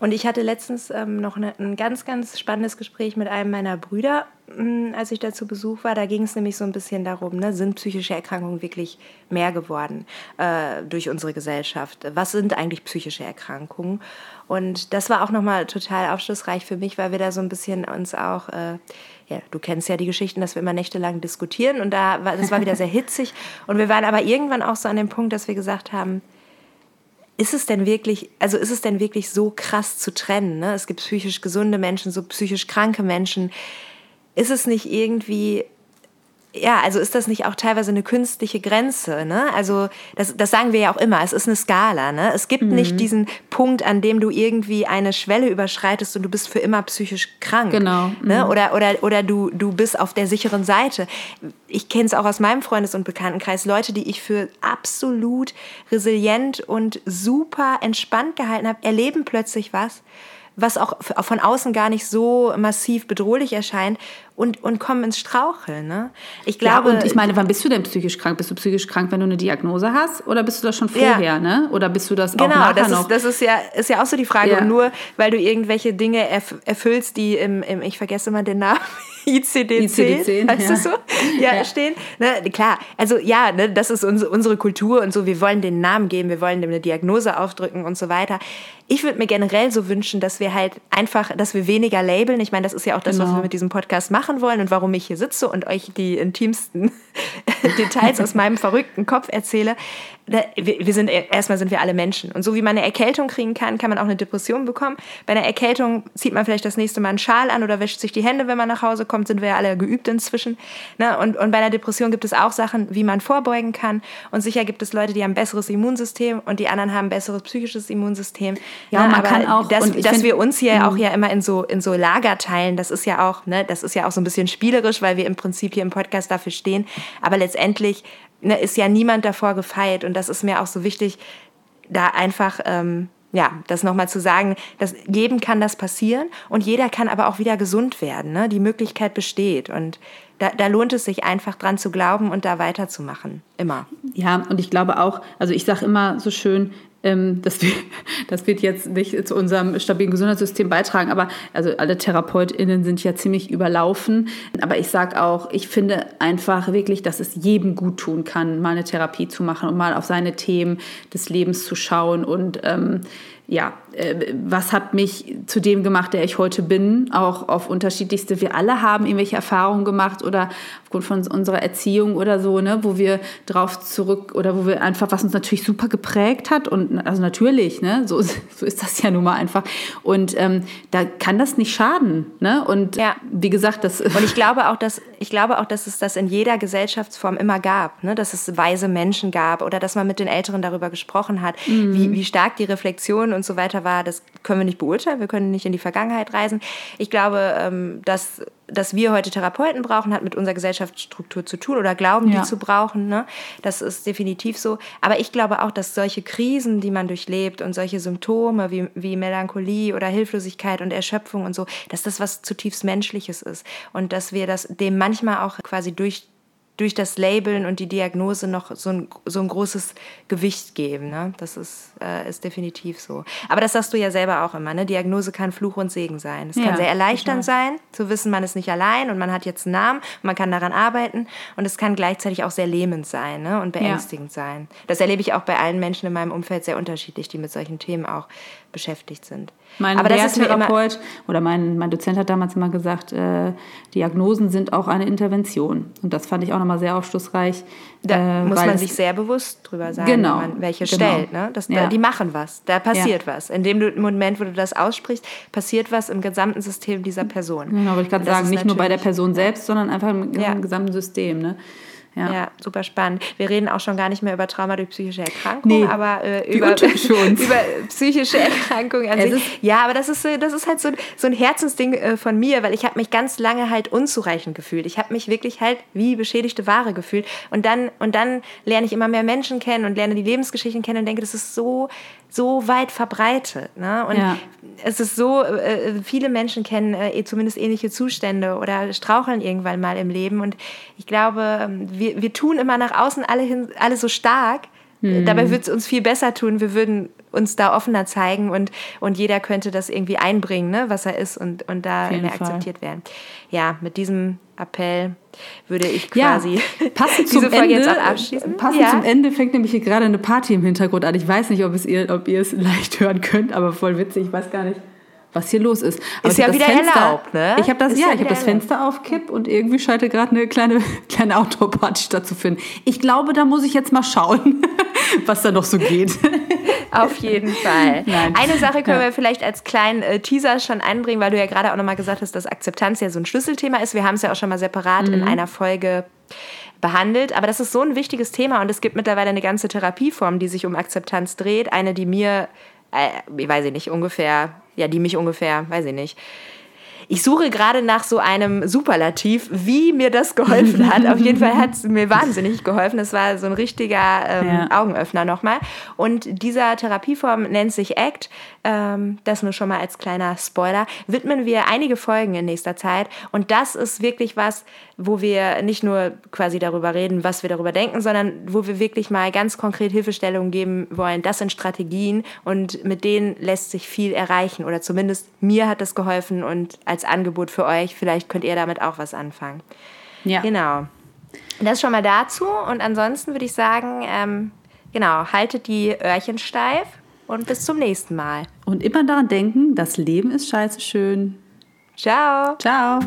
Speaker 2: und ich hatte letztens ähm, noch eine, ein ganz, ganz spannendes Gespräch mit einem meiner Brüder, mh, hm, als ich da zu Besuch war. Da ging es nämlich so ein bisschen darum, ne, sind psychische Erkrankungen wirklich mehr geworden äh, durch unsere Gesellschaft? Was sind eigentlich psychische Erkrankungen? Und das war auch nochmal total aufschlussreich für mich, weil wir da so ein bisschen uns auch... Äh, ja, du kennst ja die Geschichten, dass wir immer nächtelang diskutieren und da war, das war wieder sehr hitzig. Und wir waren aber irgendwann auch so an dem Punkt, dass wir gesagt haben, ist es denn wirklich, also ist es denn wirklich so krass zu trennen? Ne? Es gibt psychisch gesunde Menschen, so psychisch kranke Menschen. Ist es nicht irgendwie ja, also ist das nicht auch teilweise eine künstliche Grenze? Ne? Also das, das sagen wir ja auch immer, es ist eine Skala. Ne? Es gibt mhm. nicht diesen Punkt, an dem du irgendwie eine Schwelle überschreitest und du bist für immer psychisch krank.
Speaker 3: Genau.
Speaker 2: Ne? Mhm. Ne? Oder, oder, oder du, du bist auf der sicheren Seite. Ich kenne es auch aus meinem Freundes- und Bekanntenkreis, Leute, die ich für absolut resilient und super entspannt gehalten habe, erleben plötzlich was was auch von außen gar nicht so massiv bedrohlich erscheint und, und kommen ins Straucheln. Ne?
Speaker 3: Ich glaube, ja, und ich meine, wann bist du denn psychisch krank? Bist du psychisch krank, wenn du eine Diagnose hast? Oder bist du das schon vorher? Ja. Ne? Oder bist du das
Speaker 2: genau,
Speaker 3: auch nachher
Speaker 2: das
Speaker 3: noch?
Speaker 2: Ist, das ist ja, ist ja auch so die Frage. Ja. Und nur weil du irgendwelche Dinge erf erfüllst, die im, im, ich vergesse mal den Namen, ICD-10, ICD heißt ja. das so? Ja, ja. stehen. Ne, klar, also ja, ne, das ist unsere, unsere Kultur und so. Wir wollen den Namen geben, wir wollen dem eine Diagnose aufdrücken und so weiter. Ich würde mir generell so wünschen, dass wir halt einfach, dass wir weniger labeln. Ich meine, das ist ja auch das, genau. was wir mit diesem Podcast machen wollen und warum ich hier sitze und euch die intimsten Details aus meinem verrückten Kopf erzähle wir sind erstmal sind wir alle Menschen und so wie man eine Erkältung kriegen kann, kann man auch eine Depression bekommen. Bei einer Erkältung zieht man vielleicht das nächste Mal einen Schal an oder wäscht sich die Hände, wenn man nach Hause kommt, sind wir ja alle geübt inzwischen. Ne? Und, und bei einer Depression gibt es auch Sachen, wie man vorbeugen kann. Und sicher gibt es Leute, die haben ein besseres Immunsystem und die anderen haben ein besseres psychisches Immunsystem.
Speaker 3: Ja, ne? man Aber kann auch,
Speaker 2: dass, dass find, wir uns hier mhm. auch ja immer in so in so Lager teilen, das ist ja auch, ne, das ist ja auch so ein bisschen spielerisch, weil wir im Prinzip hier im Podcast dafür stehen. Aber letztendlich ne, ist ja niemand davor gefeit. Und das ist mir auch so wichtig, da einfach, ähm, ja, das nochmal zu sagen, dass jedem kann das passieren und jeder kann aber auch wieder gesund werden. Ne? Die Möglichkeit besteht. Und da, da lohnt es sich einfach dran zu glauben und da weiterzumachen. Immer.
Speaker 3: Ja, und ich glaube auch, also ich sage immer so schön, ähm, das, wird, das wird jetzt nicht zu unserem stabilen Gesundheitssystem beitragen, aber also alle TherapeutInnen sind ja ziemlich überlaufen. Aber ich sage auch, ich finde einfach wirklich, dass es jedem gut tun kann, mal eine Therapie zu machen und mal auf seine Themen des Lebens zu schauen und ähm, ja, was hat mich zu dem gemacht, der ich heute bin, auch auf unterschiedlichste. Wir alle haben irgendwelche Erfahrungen gemacht oder aufgrund von unserer Erziehung oder so, ne, wo wir drauf zurück oder wo wir einfach, was uns natürlich super geprägt hat und also natürlich, ne, so, so ist das ja nun mal einfach. Und ähm, da kann das nicht schaden, ne? Und ja. wie gesagt, das.
Speaker 2: Und ich glaube auch, dass ich glaube auch, dass es das in jeder Gesellschaftsform immer gab, ne, dass es weise Menschen gab oder dass man mit den Älteren darüber gesprochen hat, mhm. wie, wie stark die Reflexion und so weiter war, das können wir nicht beurteilen, wir können nicht in die Vergangenheit reisen. Ich glaube, ähm, dass, dass wir heute Therapeuten brauchen, hat mit unserer Gesellschaftsstruktur zu tun oder glauben, ja. die zu brauchen. Ne? Das ist definitiv so. Aber ich glaube auch, dass solche Krisen, die man durchlebt und solche Symptome wie, wie Melancholie oder Hilflosigkeit und Erschöpfung und so, dass das was zutiefst Menschliches ist und dass wir das dem manchmal auch quasi durch durch das Labeln und die Diagnose noch so ein, so ein großes Gewicht geben. Ne? Das ist, äh, ist definitiv so. Aber das sagst du ja selber auch immer. Ne? Diagnose kann Fluch und Segen sein. Es ja, kann sehr erleichternd sein, zu wissen, man ist nicht allein und man hat jetzt einen Namen, man kann daran arbeiten. Und es kann gleichzeitig auch sehr lähmend sein ne? und beängstigend ja. sein. Das erlebe ich auch bei allen Menschen in meinem Umfeld sehr unterschiedlich, die mit solchen Themen auch beschäftigt sind.
Speaker 3: Mein Aber Lehrtherapeut oder mein, mein Dozent hat damals immer gesagt, äh, Diagnosen sind auch eine Intervention. Und das fand ich auch nochmal sehr aufschlussreich.
Speaker 2: Da äh, muss man sich sehr bewusst drüber sein, genau, wenn man welche genau. stellt. Ne? Das, ja. Die machen was, da passiert ja. was. In dem Moment, wo du das aussprichst, passiert was im gesamten System dieser Person.
Speaker 3: Genau, würde ich gerade sagen, nicht nur bei der Person selbst, sondern einfach im, im gesamten System. Ne?
Speaker 2: Ja. ja. super spannend. Wir reden auch schon gar nicht mehr über Trauma durch psychische Erkrankungen, nee, aber äh, über, über psychische Erkrankungen an sich. Ja, aber das ist, das ist halt so, so ein Herzensding äh, von mir, weil ich habe mich ganz lange halt unzureichend gefühlt. Ich habe mich wirklich halt wie beschädigte Ware gefühlt. Und dann, und dann lerne ich immer mehr Menschen kennen und lerne die Lebensgeschichten kennen und denke, das ist so so weit verbreitet. Ne? Und ja. es ist so, äh, viele Menschen kennen äh, zumindest ähnliche Zustände oder straucheln irgendwann mal im Leben. Und ich glaube, ähm, wir, wir tun immer nach außen alle, hin, alle so stark. Mhm. Dabei würde es uns viel besser tun. Wir würden uns da offener zeigen und, und jeder könnte das irgendwie einbringen, ne, was er ist und, und da mehr akzeptiert werden. Ja, mit diesem Appell würde ich quasi
Speaker 3: ja, passend zum Ende, Folge jetzt auch abschließen. Passend ja. zum Ende fängt nämlich hier gerade eine Party im Hintergrund an. Ich weiß nicht, ob, es ihr, ob ihr es leicht hören könnt, aber voll witzig, ich weiß gar nicht was hier los ist.
Speaker 2: Aber ist ja wieder Fenster, erlaubt, ne?
Speaker 3: Ich habe das, ist ja, ja ich habe das Fenster auf Kipp und irgendwie scheint gerade eine kleine, kleine Outdoor-Party stattzufinden. Ich glaube, da muss ich jetzt mal schauen, was da noch so geht.
Speaker 2: Auf jeden Fall. Nein. Eine Sache können ja. wir vielleicht als kleinen äh, Teaser schon einbringen, weil du ja gerade auch nochmal gesagt hast, dass Akzeptanz ja so ein Schlüsselthema ist. Wir haben es ja auch schon mal separat mhm. in einer Folge behandelt. Aber das ist so ein wichtiges Thema und es gibt mittlerweile eine ganze Therapieform, die sich um Akzeptanz dreht. Eine, die mir, äh, ich weiß ich nicht, ungefähr, ja, die mich ungefähr, weiß ich nicht, ich suche gerade nach so einem Superlativ, wie mir das geholfen hat. Auf jeden Fall hat es mir wahnsinnig geholfen. Es war so ein richtiger ähm, ja. Augenöffner nochmal. Und dieser Therapieform nennt sich ACT. Ähm, das nur schon mal als kleiner Spoiler. Widmen wir einige Folgen in nächster Zeit. Und das ist wirklich was, wo wir nicht nur quasi darüber reden, was wir darüber denken, sondern wo wir wirklich mal ganz konkret Hilfestellungen geben wollen. Das sind Strategien und mit denen lässt sich viel erreichen. Oder zumindest mir hat das geholfen und als als Angebot für euch. Vielleicht könnt ihr damit auch was anfangen. Ja. Genau. Das schon mal dazu. Und ansonsten würde ich sagen, ähm, genau, haltet die Öhrchen steif und bis zum nächsten Mal.
Speaker 3: Und immer daran denken, das Leben ist scheiße schön.
Speaker 2: Ciao.
Speaker 3: Ciao.